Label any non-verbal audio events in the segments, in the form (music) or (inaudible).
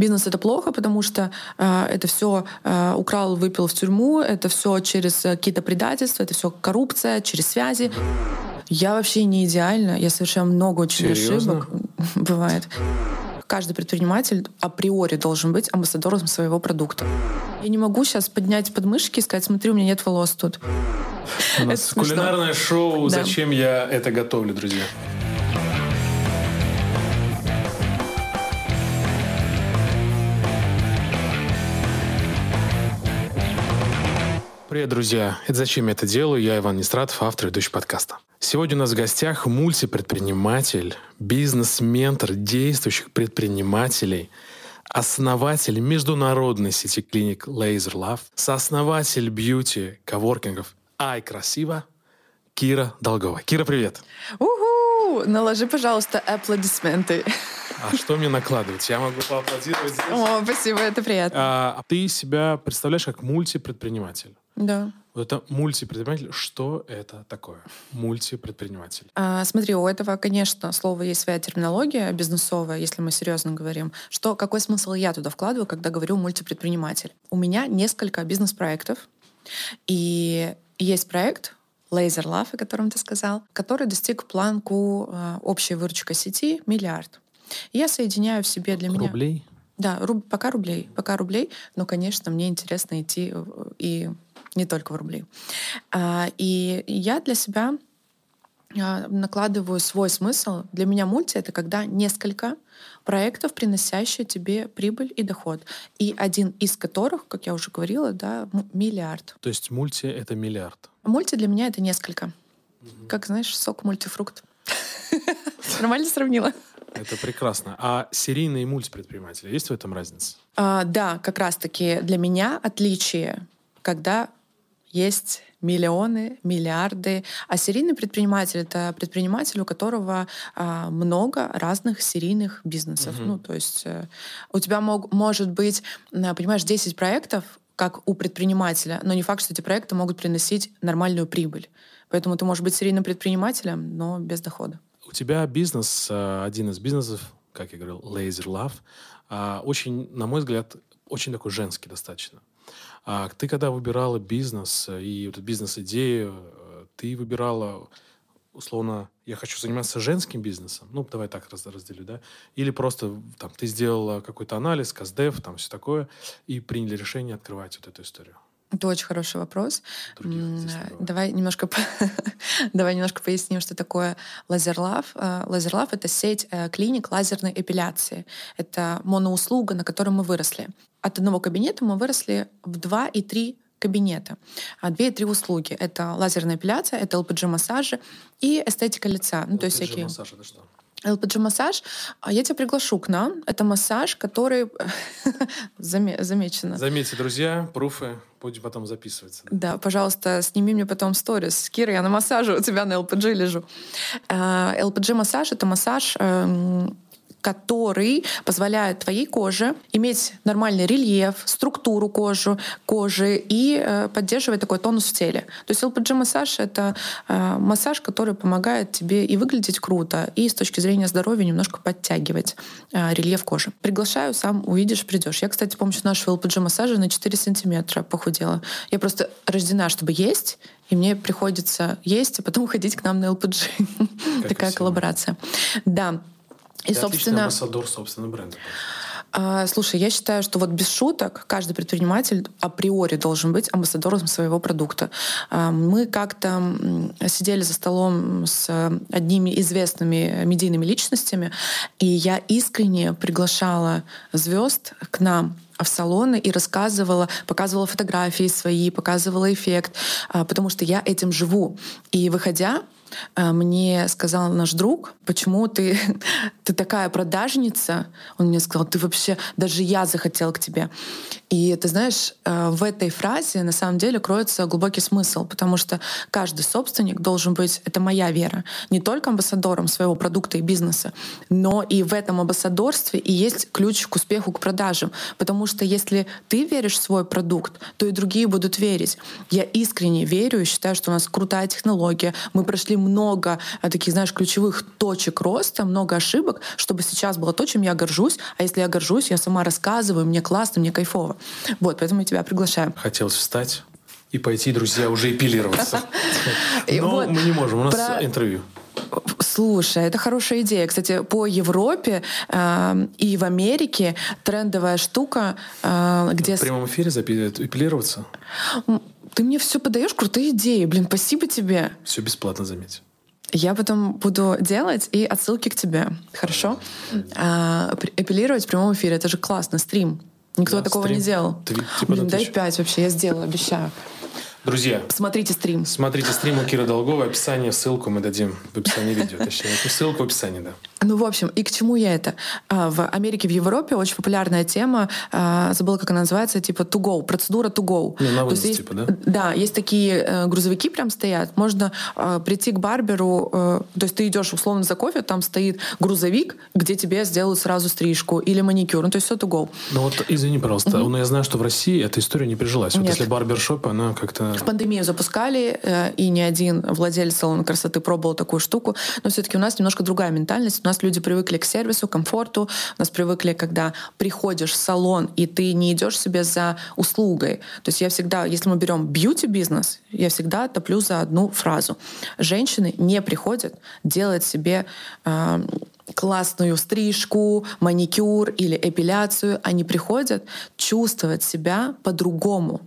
бизнес это плохо, потому что э, это все э, украл, выпил в тюрьму, это все через какие-то предательства, это все коррупция, через связи. Я вообще не идеальна, я совершаю много очень Серьезно? ошибок. (laughs) Бывает. Каждый предприниматель априори должен быть амбассадором своего продукта. Я не могу сейчас поднять подмышки и сказать, смотри, у меня нет волос тут. У нас (laughs) Это смешно. кулинарное шоу Да. «Зачем я это готовлю», друзья. Привет, друзья! Это «Зачем я это делаю?» Я Иван Нестратов, автор и ведущий подкаста. Сегодня у нас в гостях мультипредприниматель, бизнес-ментор действующих предпринимателей, основатель международной сети клиник Laser Love, сооснователь бьюти коворкингов «Ай, красиво» Кира Долгова. Кира, привет! Уху! Наложи, пожалуйста, аплодисменты. А что мне накладывать? Я могу поаплодировать здесь? О, спасибо, это приятно. А, ты себя представляешь как мультипредприниматель. Да. Вот это мультипредприниматель. Что это такое? Мультипредприниматель. А, смотри, у этого, конечно, слова есть своя терминология бизнесовая, если мы серьезно говорим. Что, какой смысл я туда вкладываю, когда говорю мультипредприниматель? У меня несколько бизнес-проектов, и есть проект Laser Love, о котором ты сказал, который достиг планку э, общей выручка сети миллиард. Я соединяю в себе для меня... Рублей? Да, руб- пока рублей, пока рублей, но, конечно, мне интересно идти и не только в рубли. А, И я для себя а, накладываю свой смысл. Для меня мульти — это когда несколько проектов, приносящие тебе прибыль и доход. И один из которых, как я уже говорила, да, миллиард. То есть мульти — это миллиард. Мульти для меня — это несколько. Как, знаешь, сок мультифрукт. (laughs) Нормально сравнила? Это прекрасно. А серийные мультипредприниматели, есть в этом разница? А, да, как раз-таки для меня отличие, когда есть миллионы, миллиарды. А серийный предприниматель — это предприниматель, у которого а, много разных серийных бизнесов. Мгм. Ну, то есть э, у тебя мог, может быть, понимаешь, 10 проектов, как у предпринимателя, но не факт, что эти проекты могут приносить нормальную прибыль. Поэтому ты можешь быть серийным предпринимателем, но без дохода. У тебя бизнес, э, один из бизнесов, как я говорил, Laser Love, а, очень, на мой взгляд, очень такой женский достаточно. А ты когда выбирала бизнес э, и вот бизнес-идею, э, ты выбирала, условно, я хочу заниматься женским бизнесом, ну, давай так раз- разделю, да, или просто там ты сделала какой-то анализ, КАЗДЕФ, там все такое, и приняли решение открывать вот эту историю. Это очень хороший вопрос. Давай немножко, (laughs) давай немножко поясним, что такое LaserLove. Э, LaserLove — это сеть клиник лазерной эпиляции. Это моноуслуга, на которой мы выросли. От одного кабинета мы выросли в два и три кабинета. А Две и три услуги. Это лазерная эпиляция, это ЛПГ-массажи и эстетика лица. Ну, то есть всякие... массаж, это что? ЛПГ-массаж, а я тебя приглашу к нам. Это массаж, который... (laughs) Заме- Замечено. Заметьте, друзья, пруфы будем потом записываться. Да, пожалуйста, сними мне потом сторис. Кира, я на массаже у тебя на ЛПГ лежу. ЛПГ-массаж — это массаж, эм, который позволяет твоей коже иметь нормальный рельеф, структуру кожи, кожи и э, поддерживает такой тонус в теле. То есть LPG-массаж — это э, массаж, который помогает тебе и выглядеть круто, и с точки зрения здоровья немножко подтягивать э, рельеф кожи. Приглашаю, сам увидишь, придешь. Я, кстати, с помощью нашего LPG-массажа на 4 сантиметра похудела. Я просто рождена, чтобы есть, и мне приходится есть, а потом (laughs) ходить к нам на LPG. Такая коллаборация. Да. И, Ты собственно, амбассадор собственного бренда. а, слушай, я считаю, что вот без шуток каждый предприниматель априори должен быть амбассадором своего продукта. А, Мы как-то сидели за столом с одними известными медийными личностями, и я искренне приглашала звезд к нам в салоны и рассказывала, показывала фотографии свои, показывала эффект, а, потому что я этим живу. И выходя, мне сказал наш друг, почему ты, (laughs) ты такая продажница. Он мне сказал, ты вообще, даже я захотел к тебе. И ты знаешь, э, в этой фразе на самом деле кроется глубокий смысл, потому что каждый собственник должен быть, это моя вера, не только амбассадором своего продукта и бизнеса, но и в этом амбассадорстве и есть ключ к успеху, к продажам. Потому что если ты веришь в свой продукт, то и другие будут верить. Я искренне верю и считаю, что у нас крутая технология. Мы прошли много а, таких, знаешь, ключевых точек роста, много ошибок, чтобы сейчас было то, чем я горжусь. А если я горжусь, я сама рассказываю, мне классно, мне кайфово. Вот, поэтому я тебя приглашаю. Хотелось встать и пойти, друзья, уже эпилироваться. Но мы не можем, у нас интервью. Слушай, это хорошая идея. Кстати, по Европе э, и в Америке трендовая штука, э, где... В прямом эфире эпилироваться? Ты мне все подаешь крутые идеи. Блин, спасибо тебе. Все бесплатно, заметь. Я потом буду делать и отсылки к тебе. Хорошо? А, эпилировать в прямом эфире. Это же классно. Стрим. Никто да, такого стрим. не делал. Ты, типа Блин, дай пять вообще. Я сделаю, обещаю. Друзья, смотрите стрим. Смотрите стрим у Киры Долговой. Описание, ссылку мы дадим в описании видео. Точнее, ссылку в описании, да. Ну, в общем, и к чему я это? А, в Америке, в Европе очень популярная тема, а, забыла, как она называется, типа to go, процедура to go. Ну, на вынос, типа, да? Да, есть такие э, грузовики прям стоят. Можно э, прийти к барберу, э, то есть ты идешь условно за кофе, там стоит грузовик, где тебе сделают сразу стрижку или маникюр. Ну, то есть все to go. Ну вот, извини, пожалуйста, mm-hmm. но я знаю, что в России эта история не прижилась. Вот Нет. если барбершоп, она как-то... В пандемию запускали, и ни один владелец салона красоты пробовал такую штуку, но все-таки у нас немножко другая ментальность. У нас люди привыкли к сервису, комфорту. У нас привыкли, когда приходишь в салон, и ты не идешь себе за услугой. То есть я всегда, если мы берем бьюти-бизнес, я всегда топлю за одну фразу. Женщины не приходят делать себе э, классную стрижку, маникюр или эпиляцию. Они приходят чувствовать себя по-другому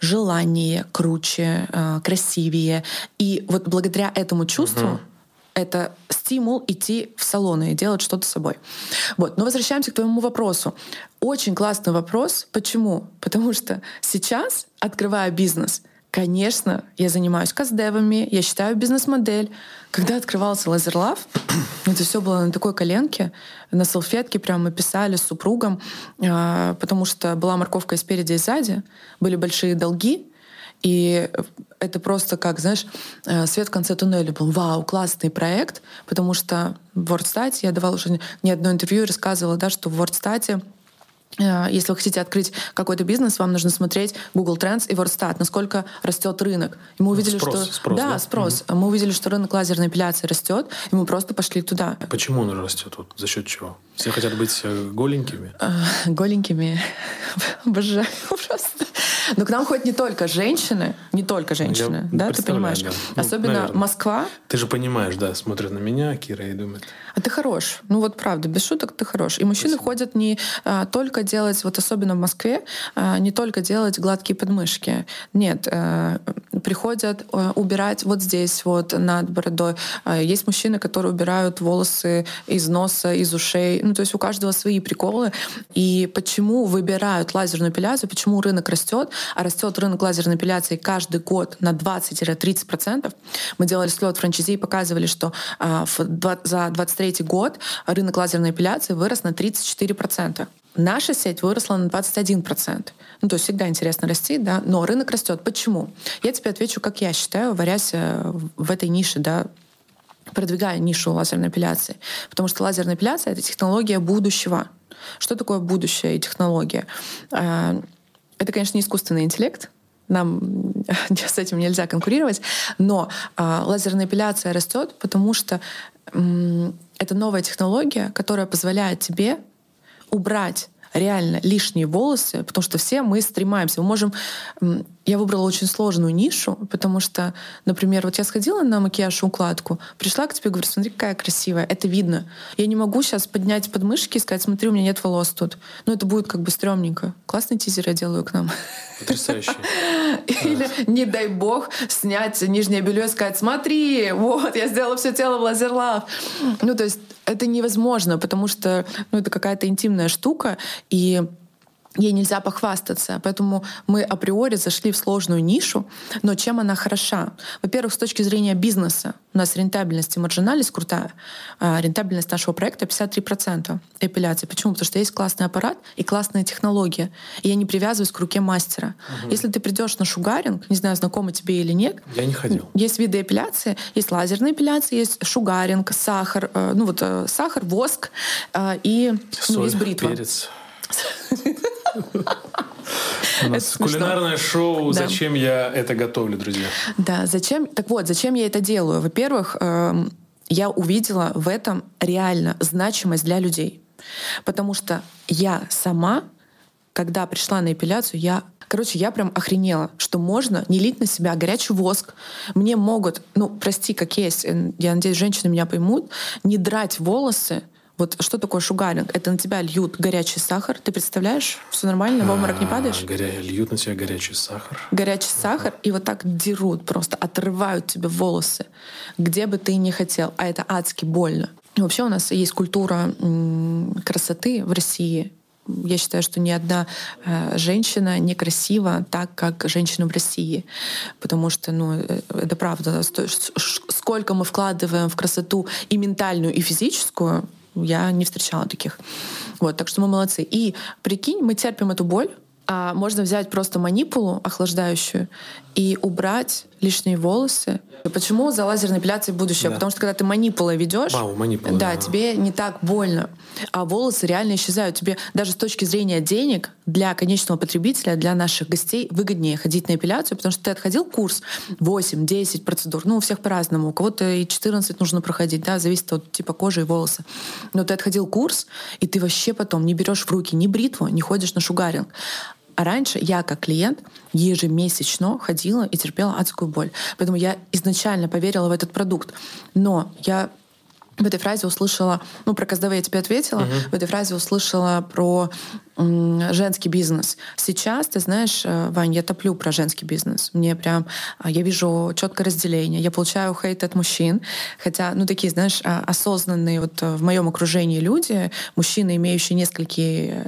желание круче, э, красивее. И вот благодаря этому чувству угу это стимул идти в салоны и делать что-то с собой. Вот. Но возвращаемся к твоему вопросу. Очень классный вопрос. Почему? Потому что сейчас, открывая бизнес, Конечно, я занимаюсь каздевами, я считаю бизнес-модель. Когда открывался Лазерлав, (clears throat) это все было на такой коленке, на салфетке прямо мы писали с супругом, а, потому что была морковка и спереди, и сзади, были большие долги, и это просто как, знаешь, э, свет в конце туннеля был. Вау, классный проект, потому что в WordStat, я давала уже не одно интервью и рассказывала, да, что в WordStat если вы хотите открыть какой-то бизнес, вам нужно смотреть Google Trends и WordStat, насколько растет рынок. И мы увидели, спрос, что спрос, да, да, спрос. Mm-hmm. Мы увидели, что рынок лазерной эпиляции растет, и мы просто пошли туда. Почему он растет? Вот за счет чего? Все хотят быть э, голенькими. Голенькими. (laughs) Обожаю просто. Но к нам ходят не только женщины, не только женщины, Я да, ты понимаешь? Да. Ну, Особенно наверное. Москва. Ты же понимаешь, да, смотрят на меня, Кира, и думают. А ты хорош. Ну вот правда, без шуток ты хорош. И мужчины Спасибо. ходят не а, только делать, вот особенно в Москве, а, не только делать гладкие подмышки. Нет, а, приходят а, убирать вот здесь, вот над бородой. А, есть мужчины, которые убирают волосы из носа, из ушей. Ну то есть у каждого свои приколы. И почему выбирают лазерную эпиляцию, почему рынок растет, а растет рынок лазерной эпиляции каждый год на 20-30%. Мы делали слет франчайзи и показывали, что а, за 23 год рынок лазерной эпиляции вырос на 34%. Наша сеть выросла на 21%. Ну, то есть всегда интересно расти, да, но рынок растет. Почему? Я тебе отвечу, как я считаю, варясь э, в этой нише, да, продвигая нишу лазерной эпиляции. Потому что лазерная эпиляция — это технология будущего. Что такое будущее и технология? А, это, конечно, не искусственный интеллект, нам (laughs) с этим нельзя конкурировать, но э, лазерная эпиляция растет, потому что э, это новая технология, которая позволяет тебе убрать реально лишние волосы, потому что все мы стремаемся. Мы можем... Я выбрала очень сложную нишу, потому что, например, вот я сходила на макияж и укладку, пришла к тебе и говорю, смотри, какая красивая, это видно. Я не могу сейчас поднять подмышки и сказать, смотри, у меня нет волос тут. Ну, это будет как бы стрёмненько. Классный тизер я делаю к нам. Потрясающе. (laughs) Или, не дай бог, снять нижнее белье и сказать, смотри, вот, я сделала все тело в лазерлав. Ну, то есть это невозможно, потому что ну, это какая-то интимная штука, и ей нельзя похвастаться. Поэтому мы априори зашли в сложную нишу. Но чем она хороша? Во-первых, с точки зрения бизнеса. У нас рентабельность и маржинальность крутая. А рентабельность нашего проекта 53% эпиляции. Почему? Потому что есть классный аппарат и классная технология. И я не привязываюсь к руке мастера. Угу. Если ты придешь на шугаринг, не знаю, знакомо тебе или нет. Я не ходил. Есть виды эпиляции. Есть лазерная эпиляция, есть шугаринг, сахар, э, ну вот э, сахар, воск э, и Соль, ну, есть бритва. перец. (laughs) (laughs) У нас кулинарное шоу «Зачем я это готовлю», друзья? Да, зачем? Так вот, зачем я это делаю? Во-первых, эм, я увидела в этом реально значимость для людей. Потому что я сама, когда пришла на эпиляцию, я Короче, я прям охренела, что можно не лить на себя горячий воск. Мне могут, ну, прости, как есть, я надеюсь, женщины меня поймут, не драть волосы, вот что такое шугаринг? Это на тебя льют горячий сахар. Ты представляешь? Все нормально? В обморок не а, падаешь? Горя... Льют на тебя горячий сахар. Горячий сахар. И вот так дерут просто, отрывают тебе волосы. Где бы ты ни хотел. А это адски больно. И вообще у нас есть культура красоты в России. Я считаю, что ни одна э, женщина не красива так, как женщина в России. Потому что, ну, э, это правда. Сколько мы вкладываем в красоту и ментальную, и физическую, я не встречала таких. Вот, так что мы молодцы. И прикинь, мы терпим эту боль, а можно взять просто манипулу охлаждающую и убрать лишние волосы. Почему за лазерной эпиляцией будущее? Да. Потому что когда ты манипулой ведешь, Вау, манипула, да, да, тебе не так больно, а волосы реально исчезают. Тебе даже с точки зрения денег для конечного потребителя, для наших гостей выгоднее ходить на эпиляцию, потому что ты отходил курс 8-10 процедур, ну у всех по-разному, у кого-то и 14 нужно проходить, да, зависит от типа кожи и волоса. Но ты отходил курс, и ты вообще потом не берешь в руки ни бритву, не ходишь на шугаринг. А раньше я, как клиент, ежемесячно ходила и терпела адскую боль. Поэтому я изначально поверила в этот продукт. Но я в этой фразе услышала, ну, про КСДВ я тебе ответила, uh-huh. в этой фразе услышала про женский бизнес. Сейчас, ты знаешь, э, Вань, я топлю про женский бизнес. Мне прям, а, я вижу четкое разделение. Я получаю хейт от мужчин, хотя, ну, такие, знаешь, а, осознанные вот э, в моем окружении люди, мужчины, имеющие несколько,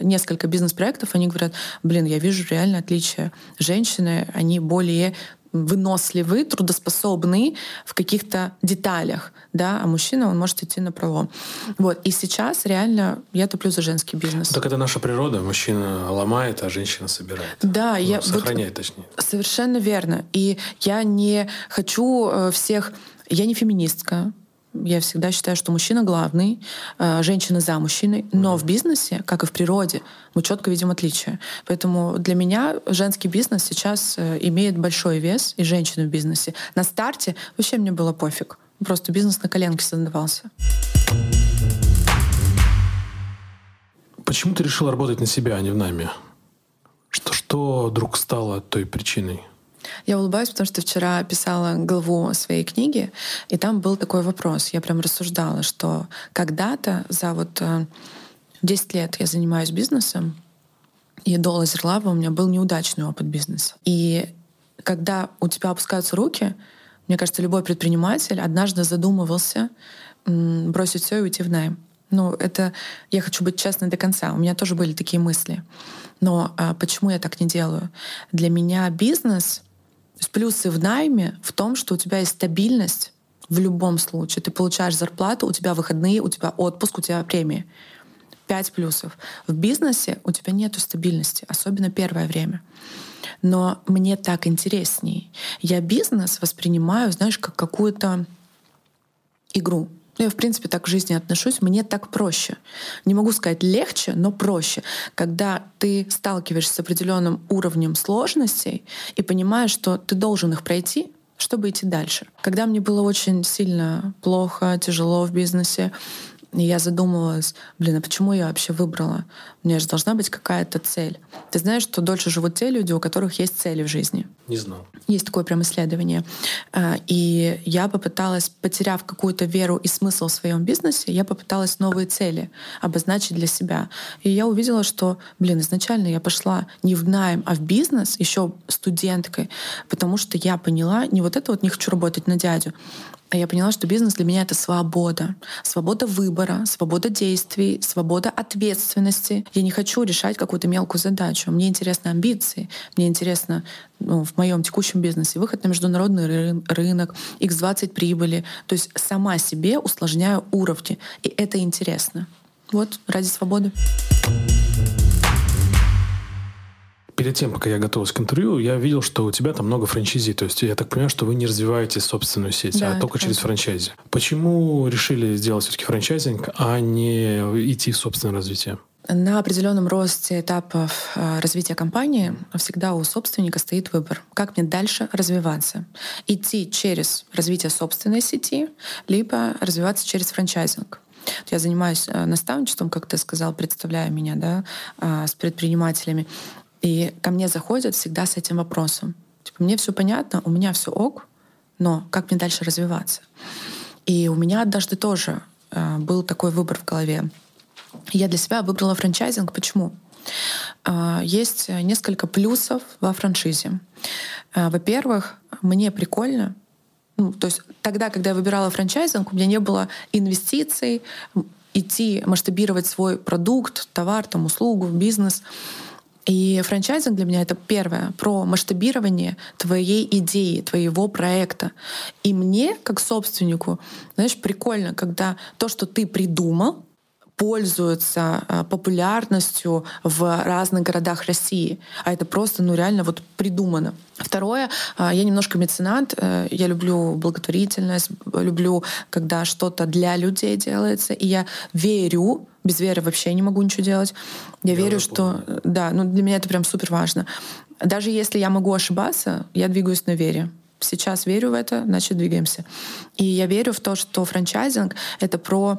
несколько бизнес-проектов, они говорят, блин, я вижу реально отличие. Женщины, они более выносливы, трудоспособны в каких-то деталях, да, а мужчина, он может идти на пролом. Вот. И сейчас реально я топлю за женский бизнес. Так это наша природа. Мужчина ломает, а женщина собирает. Да, ну, я... Сохраняет, вот, точнее. Совершенно верно. И я не хочу э, всех... Я не феминистка, я всегда считаю, что мужчина главный, э, женщина за мужчиной, но в бизнесе, как и в природе, мы четко видим отличия. Поэтому для меня женский бизнес сейчас э, имеет большой вес, и женщины в бизнесе. На старте вообще мне было пофиг. Просто бизнес на коленке создавался. Почему ты решил работать на себя, а не в нами? Что, что вдруг стало той причиной? Я улыбаюсь, потому что вчера писала главу своей книги, и там был такой вопрос. Я прям рассуждала, что когда-то за вот 10 э, лет я занимаюсь бизнесом, и до Лазерлаба у меня был неудачный опыт бизнеса. И когда у тебя опускаются руки, мне кажется, любой предприниматель однажды задумывался бросить все и уйти в найм. Ну, это я хочу быть честной до конца. У меня тоже были такие мысли. Но а, почему я так не делаю? Для меня бизнес есть плюсы в найме в том, что у тебя есть стабильность в любом случае. Ты получаешь зарплату, у тебя выходные, у тебя отпуск, у тебя премии. Пять плюсов. В бизнесе у тебя нет стабильности, особенно первое время. Но мне так интересней. Я бизнес воспринимаю, знаешь, как какую-то игру. Ну, я, в принципе, так к жизни отношусь. Мне так проще. Не могу сказать легче, но проще. Когда ты сталкиваешься с определенным уровнем сложностей и понимаешь, что ты должен их пройти, чтобы идти дальше. Когда мне было очень сильно плохо, тяжело в бизнесе, и я задумывалась, блин, а почему я вообще выбрала? У меня же должна быть какая-то цель. Ты знаешь, что дольше живут те люди, у которых есть цели в жизни? Не знал. Есть такое прям исследование. А, и я попыталась, потеряв какую-то веру и смысл в своем бизнесе, я попыталась новые цели обозначить для себя. И я увидела, что, блин, изначально я пошла не в найм, а в бизнес, еще студенткой, потому что я поняла, не вот это вот не хочу работать на дядю, я поняла, что бизнес для меня — это свобода. Свобода выбора, свобода действий, свобода ответственности. Я не хочу решать какую-то мелкую задачу. Мне интересны амбиции, мне интересно ну, в моем текущем бизнесе выход на международный ры- рынок, x20 прибыли. То есть сама себе усложняю уровни. И это интересно. Вот, ради свободы перед тем, пока я готовился к интервью, я видел, что у тебя там много франчайзи. То есть я так понимаю, что вы не развиваете собственную сеть, а да, а только через франчайзи. Почему решили сделать все-таки франчайзинг, а не идти в собственное развитие? На определенном росте этапов э, развития компании всегда у собственника стоит выбор, как мне дальше развиваться. Идти через развитие собственной сети, либо развиваться через франчайзинг. Я занимаюсь э, наставничеством, как ты сказал, представляя меня да, э, с предпринимателями. И ко мне заходят всегда с этим вопросом. Типа, мне все понятно, у меня все ок, но как мне дальше развиваться? И у меня однажды тоже был такой выбор в голове я для себя выбрала франчайзинг. Почему? А, есть несколько плюсов во франшизе. А, во-первых, мне прикольно, ну, то есть тогда, когда я выбирала франчайзинг, у меня не было инвестиций, идти масштабировать свой продукт, товар, там, услугу, бизнес. И франчайзинг для меня это первое про масштабирование твоей идеи, твоего проекта. И мне, как собственнику, знаешь, прикольно, когда то, что ты придумал, пользуются а, популярностью в разных городах России. А это просто, ну реально вот придумано. Второе, а, я немножко меценат, э, я люблю благотворительность, люблю, когда что-то для людей делается, и я верю, без веры вообще не могу ничего делать. Я, я верю, что... Да, ну для меня это прям супер важно. Даже если я могу ошибаться, я двигаюсь на вере сейчас верю в это, значит, двигаемся. И я верю в то, что франчайзинг — это про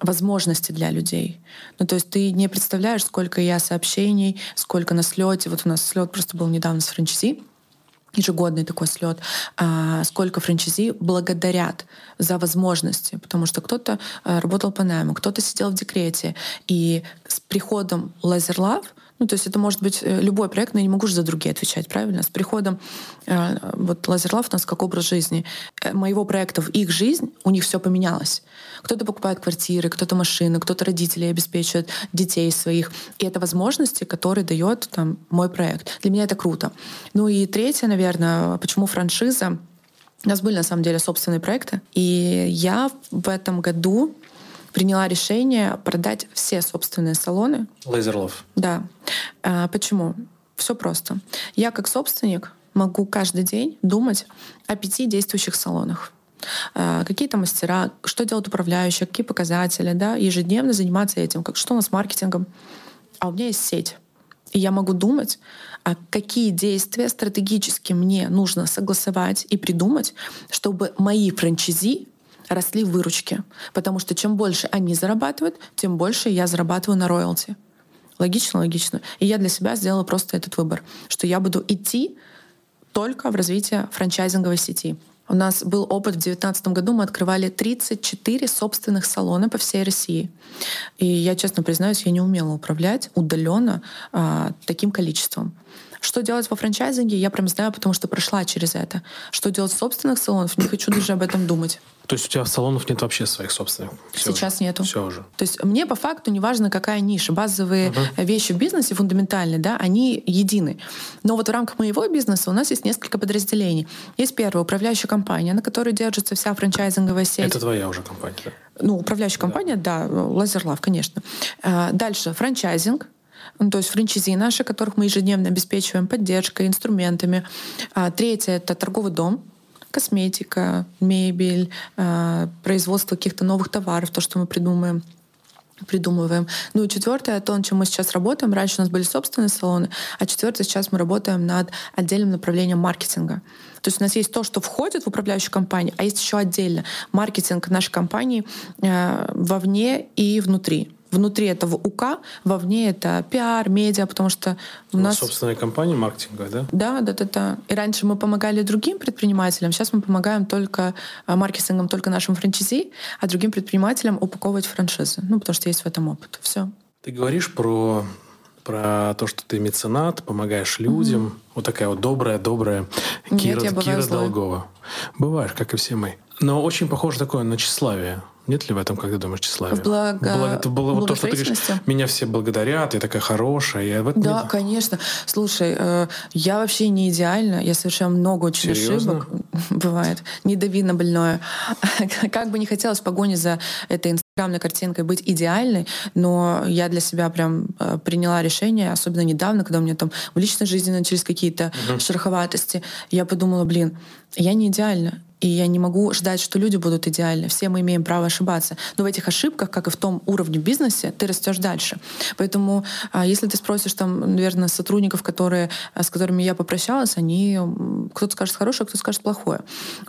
возможности для людей. Ну, то есть ты не представляешь, сколько я сообщений, сколько на слете. Вот у нас слет просто был недавно с франчайзи, ежегодный такой слет, а, сколько франчайзи благодарят за возможности, потому что кто-то а, работал по найму, кто-то сидел в декрете, и с приходом Laser Love ну, то есть это может быть э, любой проект, но я не могу же за другие отвечать, правильно? С приходом э, вот Лазерлав у нас как образ жизни. Э, моего проекта в их жизнь, у них все поменялось. Кто-то покупает квартиры, кто-то машины, кто-то родителей обеспечивает детей своих. И это возможности, которые дает там мой проект. Для меня это круто. Ну и третье, наверное, почему франшиза? У нас были на самом деле собственные проекты. И я в этом году приняла решение продать все собственные салоны. Лазерлов. Да. А, почему? Все просто. Я как собственник могу каждый день думать о пяти действующих салонах. А, какие-то мастера, что делают управляющие, какие показатели, да, ежедневно заниматься этим, как что у нас с маркетингом. А у меня есть сеть. И я могу думать, а какие действия стратегически мне нужно согласовать и придумать, чтобы мои франчайзи росли в выручке. Потому что чем больше они зарабатывают, тем больше я зарабатываю на роялти. Логично, логично. И я для себя сделала просто этот выбор, что я буду идти только в развитие франчайзинговой сети. У нас был опыт в 2019 году, мы открывали 34 собственных салона по всей России. И я честно признаюсь, я не умела управлять удаленно а, таким количеством. Что делать во франчайзинге, я прям знаю, потому что прошла через это. Что делать в собственных салонах, не хочу даже об этом думать. То есть у тебя салонов нет вообще своих собственных? Все Сейчас уже. нету. Все уже. То есть мне по факту не важно, какая ниша. Базовые uh-huh. вещи в бизнесе фундаментальные, да, они едины. Но вот в рамках моего бизнеса у нас есть несколько подразделений. Есть первая управляющая компания, на которой держится вся франчайзинговая сеть. Это твоя уже компания, да? Ну, управляющая компания, да, Лазерлав, конечно. А, дальше франчайзинг, ну, то есть франчайзи наши, которых мы ежедневно обеспечиваем поддержкой, инструментами. А, третье — это торговый дом, косметика, мебель, э, производство каких-то новых товаров, то, что мы придумаем придумываем. Ну и четвертое, то, над чем мы сейчас работаем. Раньше у нас были собственные салоны, а четвертое, сейчас мы работаем над отдельным направлением маркетинга. То есть у нас есть то, что входит в управляющую компанию, а есть еще отдельно маркетинг нашей компании э, вовне и внутри внутри этого УК, вовне это пиар, медиа, потому что у, у нас... Собственная компания маркетинговая, да? Да, да, да, да. И раньше мы помогали другим предпринимателям, сейчас мы помогаем только а, маркетингом только нашим франчайзи, а другим предпринимателям упаковывать франшизы. Ну, потому что есть в этом опыт. Все. Ты говоришь про про то, что ты меценат, помогаешь людям. Mm-hmm. Вот такая вот добрая, добрая Кира, Нет, Кира Долгова. Бываешь, как и все мы. Но очень похоже такое на тщеславие. Нет ли в этом, как ты думаешь, тщеславия? Благо... Благо... Это было вот то, что ты говоришь, меня все благодарят, я такая хорошая. Я в этом да, не... конечно. Слушай, э, я вообще не идеальна, я совершаю много очень Серьезно? ошибок. (laughs) Бывает. Недовидно больное. (laughs) как бы не хотелось в погоне за этой инстаграмной картинкой быть идеальной, но я для себя прям э, приняла решение, особенно недавно, когда у меня там в личной жизни начались какие-то угу. шероховатости, я подумала, блин, я не идеальна И я не могу ждать, что люди будут идеальны. Все мы имеем право ошибаться. Но в этих ошибках, как и в том уровне бизнеса, ты растешь дальше. Поэтому, а, если ты спросишь там, наверное, сотрудников, которые, а, с которыми я попрощалась, они кто-то скажет хорошее, кто-то скажет плохое.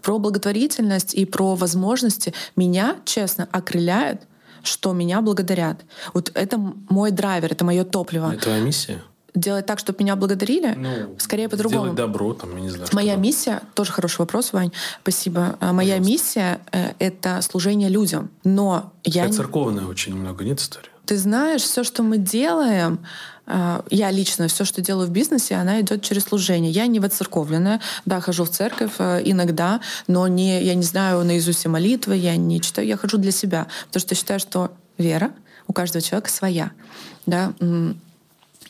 Про благотворительность и про возможности меня, честно, окрыляет, что меня благодарят. Вот это мой драйвер, это мое топливо. Это твоя миссия? Делать так, чтобы меня благодарили, ну, скорее по-другому. Делать добро, там, я не знаю. Моя что миссия, тоже хороший вопрос, Вань, спасибо. А, моя Пожалуйста. миссия э, — это служение людям. Но я... Это церковная очень много, нет истории? Ты знаешь, все, что мы делаем, э, я лично, все, что делаю в бизнесе, она идет через служение. Я не воцерковленная, да, хожу в церковь э, иногда, но не, я не знаю наизусть все молитвы, я не читаю, я хожу для себя, потому что считаю, что вера у каждого человека своя, да,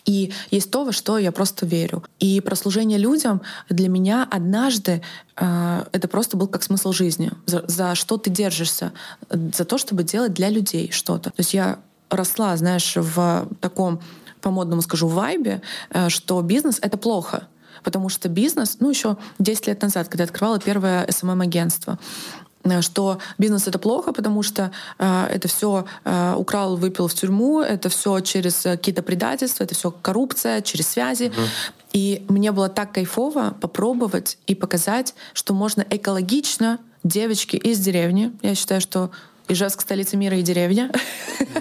и есть то, во что я просто верю. И прослужение людям для меня однажды э, это просто был как смысл жизни. За, за что ты держишься? За то, чтобы делать для людей что-то. То есть я росла, знаешь, в таком, по-модному скажу, вайбе, э, что бизнес — это плохо. Потому что бизнес, ну, еще 10 лет назад, когда я открывала первое SMM-агентство, Э, что бизнес это плохо, потому что э, это все э, украл, выпил в тюрьму, это все через э, какие-то предательства, это все коррупция, через связи. Mm. И мне было так кайфово попробовать и показать, что можно экологично девочки из деревни. Я считаю, что Ижевск столица мира и деревня.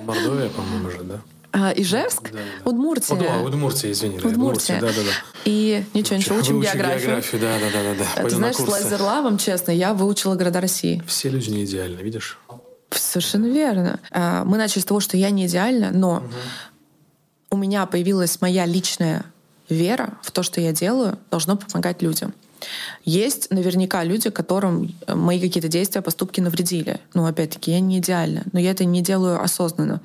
Мордовия, по-моему, же, да? А, Ижевск? Да, да. Удмуртия. Уд, а, Удмуртия, извини. Удмуртия. Да, да, да. И ничего, ничего, учим, учим географию. географию. Да, да, да, да. да. Ты знаешь, с лазерлавом, честно, я выучила города России. Все люди не идеальны, видишь? Совершенно верно. А, мы начали с того, что я не идеальна, но угу. у меня появилась моя личная вера в то, что я делаю, должно помогать людям. Есть наверняка люди, которым мои какие-то действия, поступки навредили. Ну, опять-таки, я не идеальна, но я это не делаю осознанно.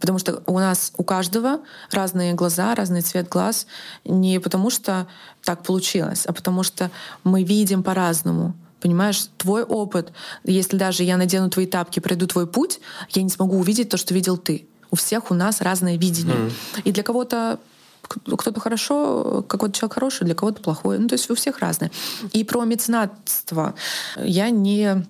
Потому что у нас у каждого разные глаза, разный цвет глаз. Не потому что так получилось, а потому что мы видим по-разному. Понимаешь, твой опыт, если даже я надену твои тапки, пройду твой путь, я не смогу увидеть то, что видел ты. У всех у нас разное видение. Mm. И для кого-то кто-то хорошо, какой-то человек хороший, для кого-то плохой. Ну, то есть у всех разное. И про меценатство я не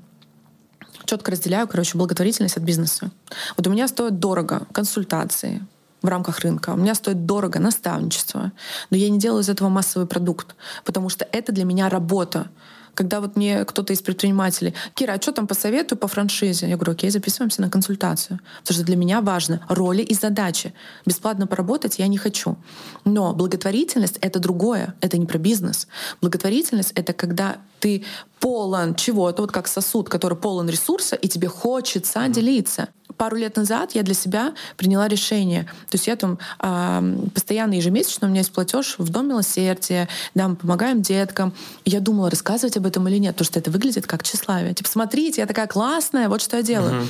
четко разделяю, короче, благотворительность от бизнеса. Вот у меня стоит дорого консультации в рамках рынка, у меня стоит дорого наставничество, но я не делаю из этого массовый продукт, потому что это для меня работа когда вот мне кто-то из предпринимателей, Кира, а что там посоветую по франшизе? Я говорю, окей, записываемся на консультацию. Потому что для меня важно роли и задачи. Бесплатно поработать я не хочу. Но благотворительность — это другое. Это не про бизнес. Благотворительность — это когда ты полон чего-то, вот как сосуд, который полон ресурса, и тебе хочется делиться пару лет назад я для себя приняла решение. То есть я там э, постоянно ежемесячно у меня есть платеж в Дом милосердия, да, мы помогаем деткам. Я думала, рассказывать об этом или нет, потому что это выглядит как тщеславие. Типа, смотрите, я такая классная, вот что я делаю. Uh-huh.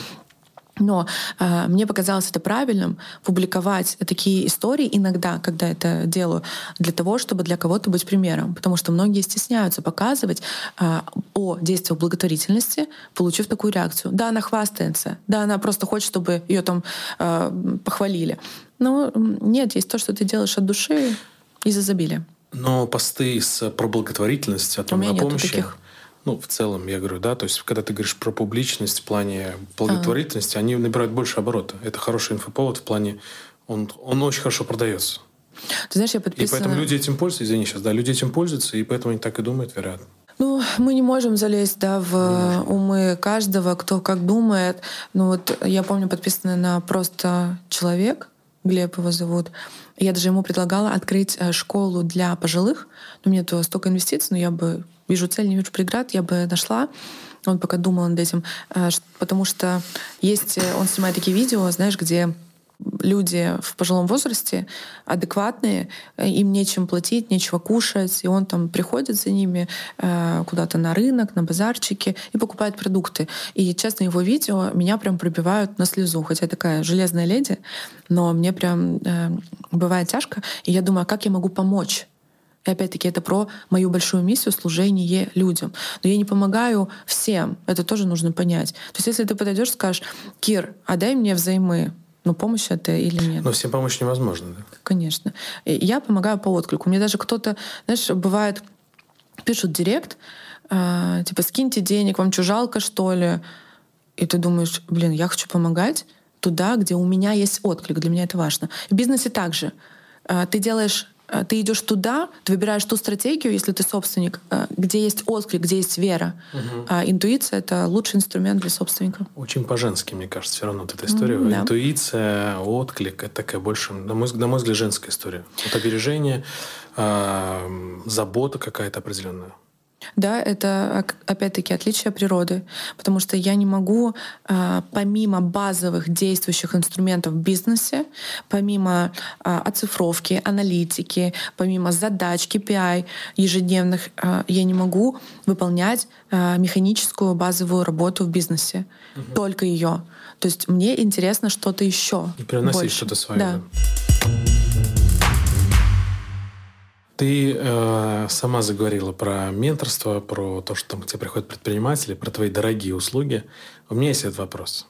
Но э, мне показалось это правильным публиковать такие истории иногда, когда это делаю, для того, чтобы для кого-то быть примером. Потому что многие стесняются показывать э, о действиях благотворительности, получив такую реакцию. Да, она хвастается, да, она просто хочет, чтобы ее там э, похвалили. Но нет, есть то, что ты делаешь от души из изобилия. Но посты с, про благотворительность, о том, о помощи, таких ну, в целом, я говорю, да, то есть, когда ты говоришь про публичность в плане благотворительности, а. они набирают больше оборота. Это хороший инфоповод в плане, он, он очень хорошо продается. Ты знаешь, я подписана... И поэтому люди этим пользуются, извини сейчас, да, люди этим пользуются, и поэтому они так и думают, вероятно. Ну, мы не можем залезть, да, в умы каждого, кто как думает. Ну вот я помню, подписанная на просто человек, Глеб его зовут. Я даже ему предлагала открыть э, школу для пожилых. Ну, мне то столько инвестиций, но я бы вижу цель, не вижу преград, я бы нашла. Он пока думал над этим, э, потому что есть, э, он снимает такие видео, знаешь, где люди в пожилом возрасте адекватные, э, им нечем платить, нечего кушать, и он там приходит за ними куда-то на рынок, на базарчики и покупает продукты. И, честно, его видео меня прям пробивают на слезу, хотя я такая железная леди, но мне прям бывает тяжко, и я думаю, а как я могу помочь? И опять-таки это про мою большую миссию служение людям. Но я не помогаю всем. Это тоже нужно понять. То есть если ты подойдешь и скажешь, Кир, а дай мне взаймы, ну, помощь это или нет? Но всем помочь невозможно, да? Конечно. Я помогаю по отклику. Мне даже кто-то, знаешь, бывает, пишут директ, э, типа, скиньте денег, вам что, жалко, что ли? И ты думаешь, блин, я хочу помогать туда, где у меня есть отклик, для меня это важно. В бизнесе также. Э, ты делаешь ты идешь туда, ты выбираешь ту стратегию, если ты собственник, э, где есть отклик, где есть вера. Угу. А интуиция это лучший инструмент для собственника. Очень по-женски, мне кажется, все равно вот эта история. Mm, да. Интуиция, отклик это такая больше, на мой, на мой взгляд, женская история. Вот опережение, э, забота какая-то определенная. Да, это опять-таки отличие природы, потому что я не могу а, помимо базовых действующих инструментов в бизнесе, помимо а, оцифровки, аналитики, помимо задач, KPI ежедневных, а, я не могу выполнять механическую базовую работу в бизнесе, угу. только ее. То есть мне интересно что-то еще. И привносить что-то свое. Да. Ты э, сама заговорила про менторство, про то, что там к тебе приходят предприниматели, про твои дорогие услуги. У меня есть этот вопрос.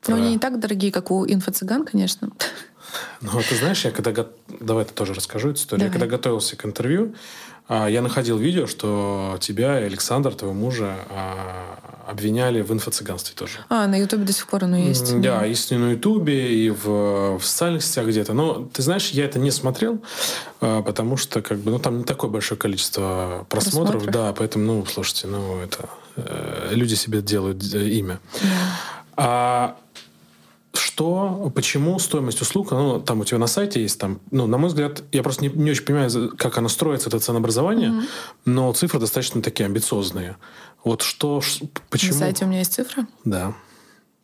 Про... Ну, они не так дорогие, как у инфо-цыган, конечно. Ну, ты знаешь, я когда... Давай я тоже расскажу эту историю. Давай. Я когда готовился к интервью, а, я находил видео, что тебя и Александр, твоего мужа, а, обвиняли в инфо-цыганстве тоже. А, на Ютубе до сих пор оно есть. Да, да. есть и на Ютубе, и в, в социальных сетях где-то. Но, ты знаешь, я это не смотрел, а, потому что как бы, ну, там не такое большое количество просмотров. просмотров. Да, поэтому, ну, слушайте, ну, это... Э, люди себе делают э, имя. Да. А что, почему стоимость услуг, ну, там у тебя на сайте есть, там, ну, на мой взгляд, я просто не, не очень понимаю, как оно строится, это ценообразование, mm-hmm. но цифры достаточно такие амбициозные. Вот что, почему... На сайте у меня есть цифры? Да.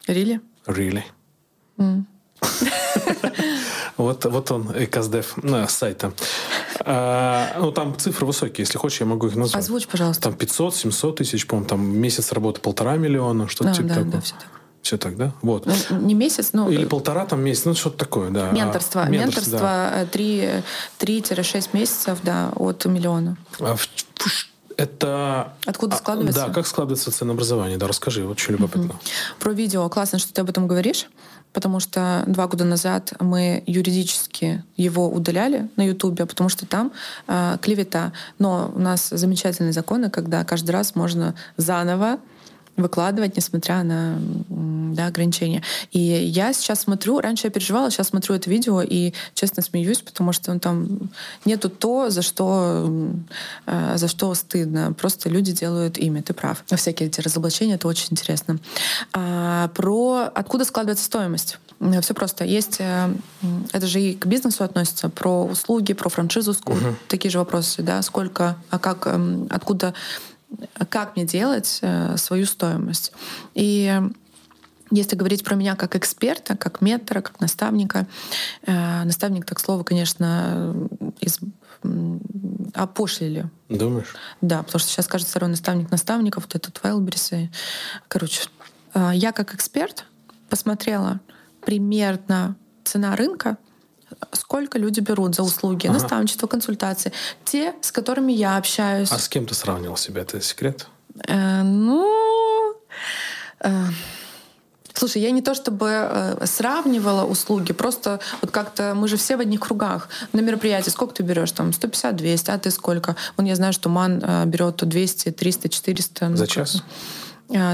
Really? Really. Mm. (laughs) Вот, вот он, Эказдев, ну, сайта. А, ну, там цифры высокие. Если хочешь, я могу их назвать. Озвучь, пожалуйста. Там 500, 700 тысяч, по-моему, там месяц работы полтора миллиона, что-то а, типа да, такого. Да, все так. Все так, да? Вот. Ну, не месяц, но... Или полтора там месяц, ну что-то такое, да. Менторство. А, менторство, да. 3-6 э, месяцев, да, от миллиона. А в, это... Откуда складывается? А, да, как складывается ценообразование? Да, расскажи, вот очень любопытно. Угу. Про видео. Классно, что ты об этом говоришь, потому что два года назад мы юридически его удаляли на Ютубе, потому что там э, клевета. Но у нас замечательные законы, когда каждый раз можно заново выкладывать, несмотря на да, ограничения. И я сейчас смотрю, раньше я переживала, сейчас смотрю это видео и честно смеюсь, потому что ну, там нету то, за что, э, за что стыдно. Просто люди делают имя, ты прав. Всякие эти разоблачения, это очень интересно. А, про откуда складывается стоимость. Все просто. Есть, э, это же и к бизнесу относится, про услуги, про франшизу, угу. такие же вопросы, да, сколько, а как, эм, откуда как мне делать э, свою стоимость. И если говорить про меня как эксперта, как ментора, как наставника, э, наставник, так слово, конечно, из опошлили. Думаешь? Да, потому что сейчас кажется второй наставник наставников, вот этот Вайлберис. Короче, э, я как эксперт посмотрела примерно цена рынка сколько люди берут за услуги, ага. наставничество, консультации. Те, с которыми я общаюсь. А с кем ты сравнивал себя? Это секрет? Э, ну... Э, Слушай, я не то чтобы э, сравнивала услуги, просто вот как-то мы же все в одних кругах. На мероприятии сколько ты берешь? Там 150, 200, а ты сколько? Вон я знаю, что МАН э, берет 200, 300, 400. Ну, За час? Как а,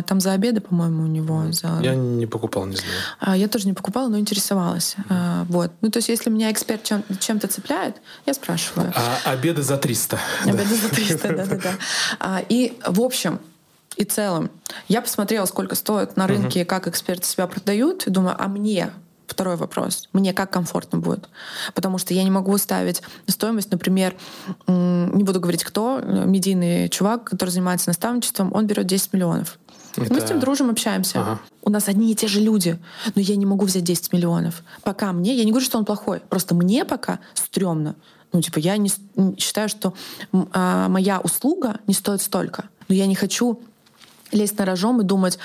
там за обеды, по-моему, у него. За... Я не покупал, не знаю. А, я тоже не покупала, но интересовалась. Mm. Вот. Ну, то есть, если меня эксперт чем- чем-то цепляет, я спрашиваю. А обеды за 300. (laughs) Обеды за 300, (laughs) да-да-да. А, и, в общем, и целом, я посмотрела, сколько стоит на рынке, как эксперты себя продают, и думаю, а мне Второй вопрос. Мне как комфортно будет? Потому что я не могу ставить стоимость, например, не буду говорить кто, медийный чувак, который занимается наставничеством, он берет 10 миллионов. Это... Мы с ним дружим, общаемся. Ага. У нас одни и те же люди. Но я не могу взять 10 миллионов. Пока мне, я не говорю, что он плохой, просто мне пока стрёмно. Ну, типа, я не, считаю, что а, моя услуга не стоит столько. Но я не хочу лезть на рожом и думать,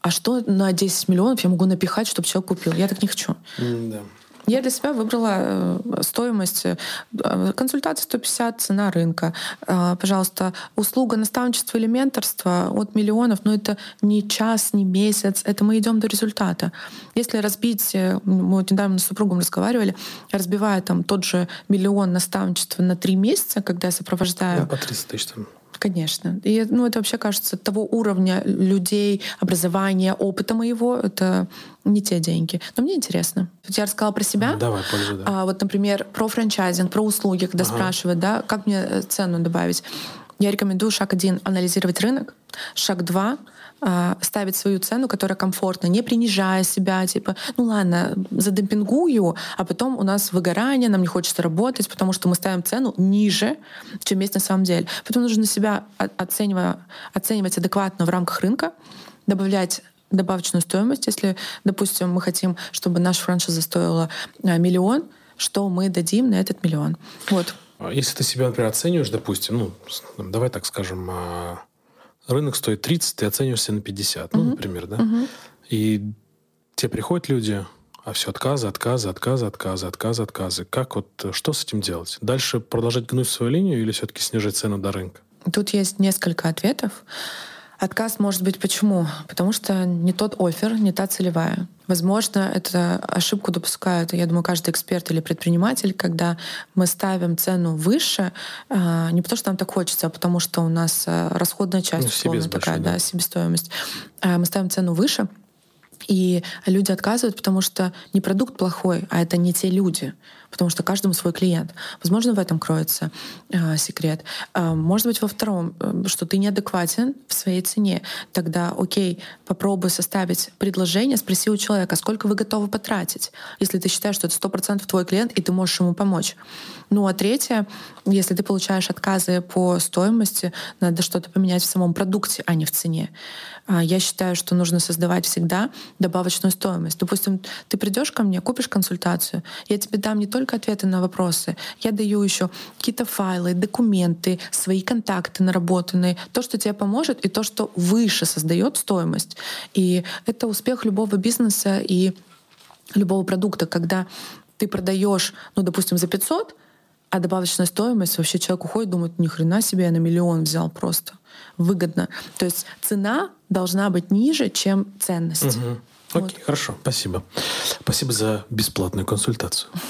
а что на 10 миллионов я могу напихать, чтобы человек купил? Я так не хочу. Mm, да. Я для себя выбрала э, стоимость э, консультации 150, цена рынка. Э, пожалуйста, услуга наставничества или менторства от миллионов, но это не час, не месяц, это мы идем до результата. Если разбить, мы вот недавно с супругом разговаривали, разбивая там тот же миллион наставничества на три месяца, когда я сопровождаю... Да, по 30 тысяч там Конечно. И ну, это вообще кажется того уровня людей, образования, опыта моего, это не те деньги. Но мне интересно. Я рассказала про себя. Давай, пользу, да. А, вот, например, про франчайзинг, про услуги, когда ага. спрашивают, да, как мне э, цену добавить. Я рекомендую шаг один — анализировать рынок. Шаг два — ставить свою цену, которая комфортна, не принижая себя, типа, ну ладно, задемпингую, а потом у нас выгорание, нам не хочется работать, потому что мы ставим цену ниже, чем есть на самом деле. Поэтому нужно себя оценивать, оценивать адекватно в рамках рынка, добавлять добавочную стоимость. Если, допустим, мы хотим, чтобы наша франшиза стоила а, миллион, что мы дадим на этот миллион. Вот. А если ты себя, например, оцениваешь, допустим, ну, давай так скажем, рынок стоит 30, ты оцениваешься на 50, ну, например, да? И тебе приходят люди, а все отказы, отказы, отказы, отказы, отказы, отказы. Как вот, что с этим делать? Дальше продолжать гнуть свою линию или все-таки снижать цену до рынка? Тут есть несколько ответов. Отказ может быть почему? Потому что не тот офер, не та целевая. Возможно, это ошибку допускают, я думаю, каждый эксперт или предприниматель, когда мы ставим цену выше, а, не потому что нам так хочется, а потому что у нас а, расходная часть, ну, условно такая, да, да, себестоимость. А, мы ставим цену выше, и люди отказывают, потому что не продукт плохой, а это не те люди потому что каждому свой клиент. Возможно, в этом кроется э, секрет. Э, может быть, во втором, э, что ты неадекватен в своей цене. Тогда, окей, попробуй составить предложение, спроси у человека, сколько вы готовы потратить, если ты считаешь, что это сто процентов твой клиент, и ты можешь ему помочь. Ну а третье, если ты получаешь отказы по стоимости, надо что-то поменять в самом продукте, а не в цене. А, я считаю, что нужно создавать всегда добавочную стоимость. Допустим, ты придешь ко мне, купишь консультацию, я тебе дам не только ответы на вопросы, я даю еще какие-то файлы, документы, свои контакты наработанные, то, что тебе поможет, и то, что выше создает стоимость. И это успех любого бизнеса и любого продукта, когда ты продаешь, ну, допустим, за 500, а добавочная стоимость вообще человек уходит, думает, ни хрена себе, я на миллион взял просто. Выгодно. То есть цена должна быть ниже, чем ценность. Угу. Окей, вот. хорошо, спасибо. Спасибо за бесплатную консультацию. (laughs)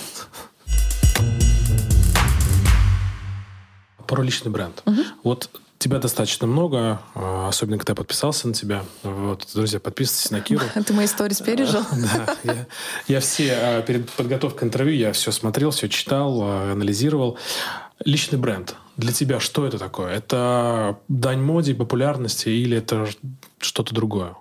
Про личный бренд. Угу. Вот Тебя достаточно много, а, особенно когда я подписался на тебя. Вот, друзья, подписывайтесь на Киру. (laughs) Ты мои сторис пережил? (laughs) Да, я, я все, а, перед подготовкой к интервью, я все смотрел, все читал, а, анализировал. Личный бренд. Для тебя что это такое? Это дань моде, популярности или это что-то другое?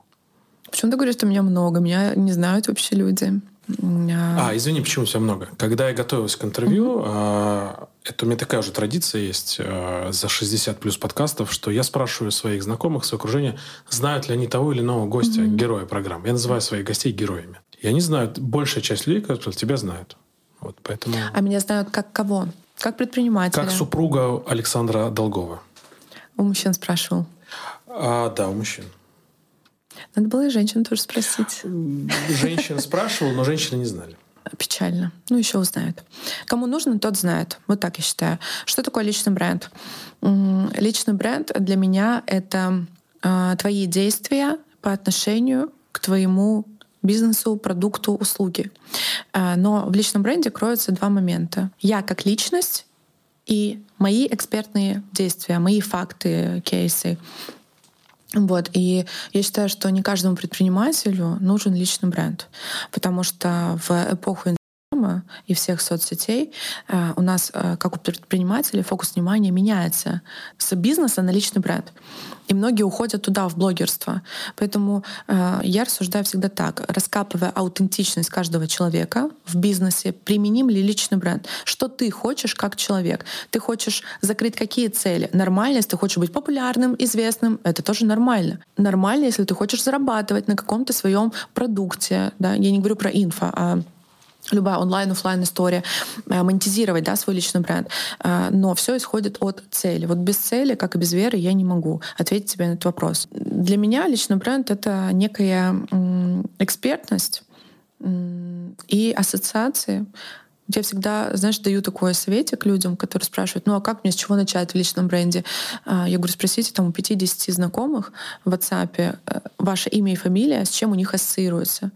Почему ты говоришь, что меня много? Меня не знают вообще люди. А, извини, почему тебя много? Когда я готовился к интервью, mm-hmm. это у меня такая же традиция есть а, за 60 плюс подкастов, что я спрашиваю своих знакомых, свое окружение, знают ли они того или иного гостя, mm-hmm. героя программы. Я называю своих гостей героями. И они знают, большая часть людей, которые тебя знают. Вот, поэтому... А меня знают как кого? Как предпринимателя? Как супруга Александра Долгова. У мужчин спрашивал. А, да, у мужчин. Надо было и женщин тоже спросить. Женщин спрашивал, но женщины не знали. Печально. Ну, еще узнают. Кому нужно, тот знает. Вот так я считаю. Что такое личный бренд? Личный бренд для меня — это а, твои действия по отношению к твоему бизнесу, продукту, услуге. А, но в личном бренде кроются два момента. Я как личность и мои экспертные действия, мои факты, кейсы. Вот. И я считаю, что не каждому предпринимателю нужен личный бренд, потому что в эпоху и всех соцсетей э, у нас, э, как у предпринимателей, фокус внимания меняется с бизнеса на личный бренд. И многие уходят туда, в блогерство. Поэтому э, я рассуждаю всегда так, раскапывая аутентичность каждого человека в бизнесе, применим ли личный бренд. Что ты хочешь как человек? Ты хочешь закрыть какие цели? Нормально, если ты хочешь быть популярным, известным, это тоже нормально. Нормально, если ты хочешь зарабатывать на каком-то своем продукте. Да? Я не говорю про инфо, а любая онлайн офлайн история, э, монетизировать да, свой личный бренд. Э, но все исходит от цели. Вот без цели, как и без веры, я не могу ответить тебе на этот вопрос. Для меня личный бренд — это некая экспертность и ассоциации. Я всегда, знаешь, даю такое советик людям, которые спрашивают, ну а как мне, с чего начать в личном бренде? Э, я говорю, спросите там у 50 знакомых в WhatsApp ваше имя и фамилия, с чем у них ассоциируется.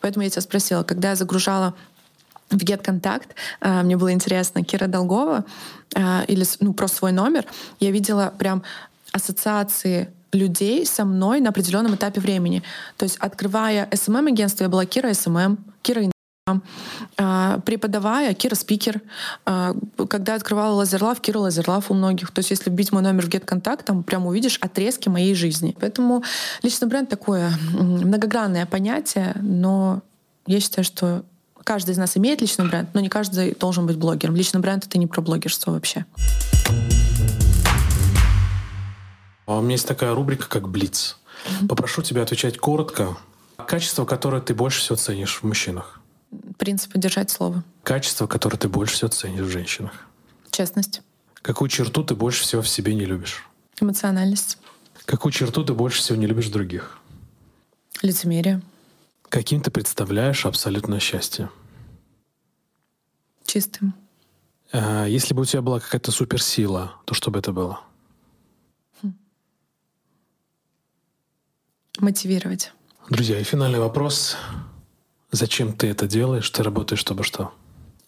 Поэтому я тебя спросила, когда я загружала в GetContact, мне было интересно, Кира Долгова или ну, просто свой номер, я видела прям ассоциации людей со мной на определенном этапе времени. То есть, открывая SMM-агентство, я была Кира SMM, Кира а, преподавая, Кира спикер. А, когда открывала Лазерлав, Кира Лазерлав у многих. То есть если вбить мой номер в GetContact, там прямо увидишь отрезки моей жизни. Поэтому личный бренд такое многогранное понятие, но я считаю, что каждый из нас имеет личный бренд, но не каждый должен быть блогером. Личный бренд — это не про блогерство вообще. А у меня есть такая рубрика, как «Блиц». Попрошу тебя отвечать коротко. Качество, которое ты больше всего ценишь в мужчинах? Принцип держать слово. Качество, которое ты больше всего ценишь в женщинах? Честность. Какую черту ты больше всего в себе не любишь? Эмоциональность. Какую черту ты больше всего не любишь в других? Лицемерие. Каким ты представляешь абсолютное счастье? Чистым. А, если бы у тебя была какая-то суперсила, то что бы это было? Хм. Мотивировать. Друзья, и финальный вопрос. Зачем ты это делаешь? Ты работаешь, чтобы что?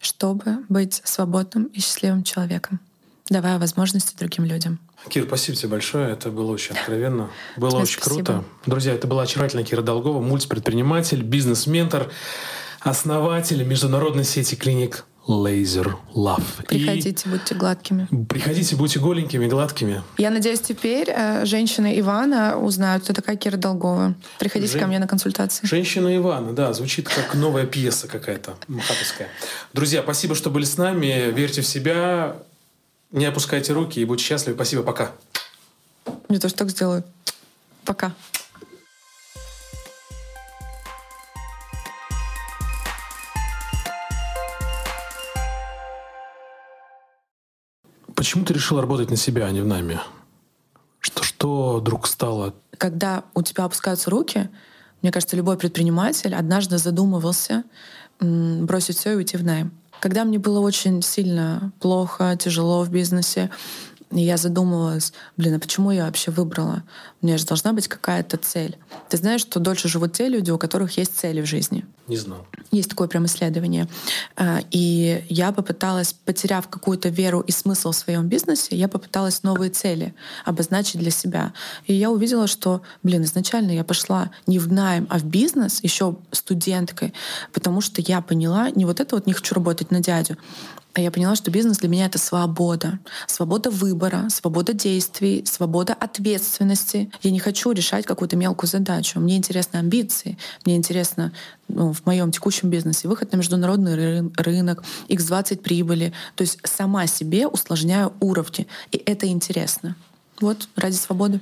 Чтобы быть свободным и счастливым человеком, давая возможности другим людям. Кир, спасибо тебе большое. Это было очень откровенно. Было Тебе очень спасибо. круто. Друзья, это была очаровательная Кира Долгова, мультипредприниматель, бизнес-ментор, основатель международной сети клиник Laser Love. Приходите, и будьте гладкими. Приходите, будьте голенькими, гладкими. Я надеюсь, теперь э, женщины Ивана узнают, кто такая Кира Долгова. Приходите Жен... ко мне на консультации. Женщина Ивана, да, звучит как новая пьеса какая-то, махатовская. Друзья, спасибо, что были с нами. Верьте в себя, не опускайте руки и будьте счастливы. Спасибо, пока. Я тоже так сделаю. Пока. Почему ты решил работать на себя, а не в нами? Что, что вдруг стало? Когда у тебя опускаются руки, мне кажется, любой предприниматель однажды задумывался бросить все и уйти в найм. Когда мне было очень сильно плохо, тяжело в бизнесе, и я задумывалась, блин, а почему я вообще выбрала? У меня же должна быть какая-то цель. Ты знаешь, что дольше живут те люди, у которых есть цели в жизни. Не знал. Есть такое прям исследование. А, и я попыталась, потеряв какую-то веру и смысл в своем бизнесе, я попыталась новые цели обозначить для себя. И я увидела, что, блин, изначально я пошла не в найм, а в бизнес, еще студенткой, потому что я поняла, не вот это вот не хочу работать на дядю, я поняла, что бизнес для меня — это свобода. Свобода выбора, свобода действий, свобода ответственности. Я не хочу решать какую-то мелкую задачу. Мне интересны амбиции, мне интересно ну, в моем текущем бизнесе выход на международный ры- рынок, x20 прибыли. То есть сама себе усложняю уровни. И это интересно. Вот, ради свободы.